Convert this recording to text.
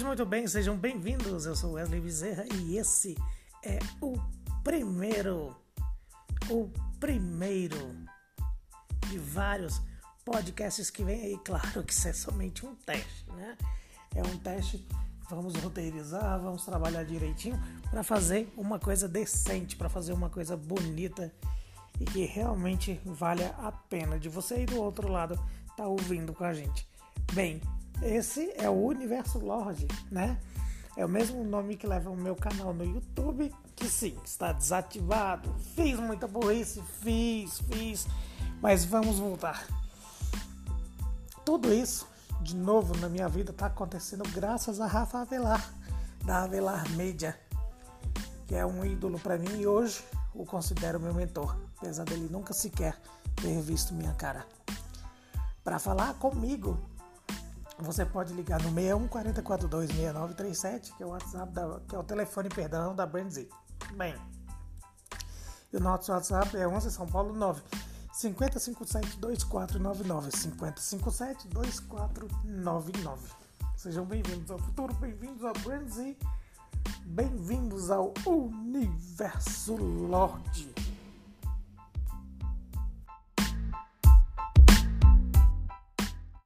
muito bem, sejam bem-vindos. Eu sou Wesley Bezerra e esse é o primeiro, o primeiro de vários podcasts que vem aí. Claro que isso é somente um teste, né? É um teste, vamos roteirizar, vamos trabalhar direitinho para fazer uma coisa decente, para fazer uma coisa bonita e que realmente valha a pena de você aí do outro lado tá ouvindo com a gente. Bem, esse é o Universo Lorde, né? É o mesmo nome que leva o meu canal no YouTube, que sim, está desativado. Fiz muita burrice, fiz, fiz, mas vamos voltar. Tudo isso, de novo, na minha vida está acontecendo graças a Rafa Avelar, da Avelar Media, que é um ídolo para mim e hoje o considero meu mentor, apesar dele nunca sequer ter visto minha cara. Para falar comigo você pode ligar no 61 4042 6937, que é o WhatsApp da, que é o telefone, perdão, da Brand Bem, e o nosso WhatsApp é 11 São Paulo 9 5057 2499 5057 2499. Sejam bem-vindos ao futuro, bem-vindos ao Brand bem-vindos ao Universo Lorde.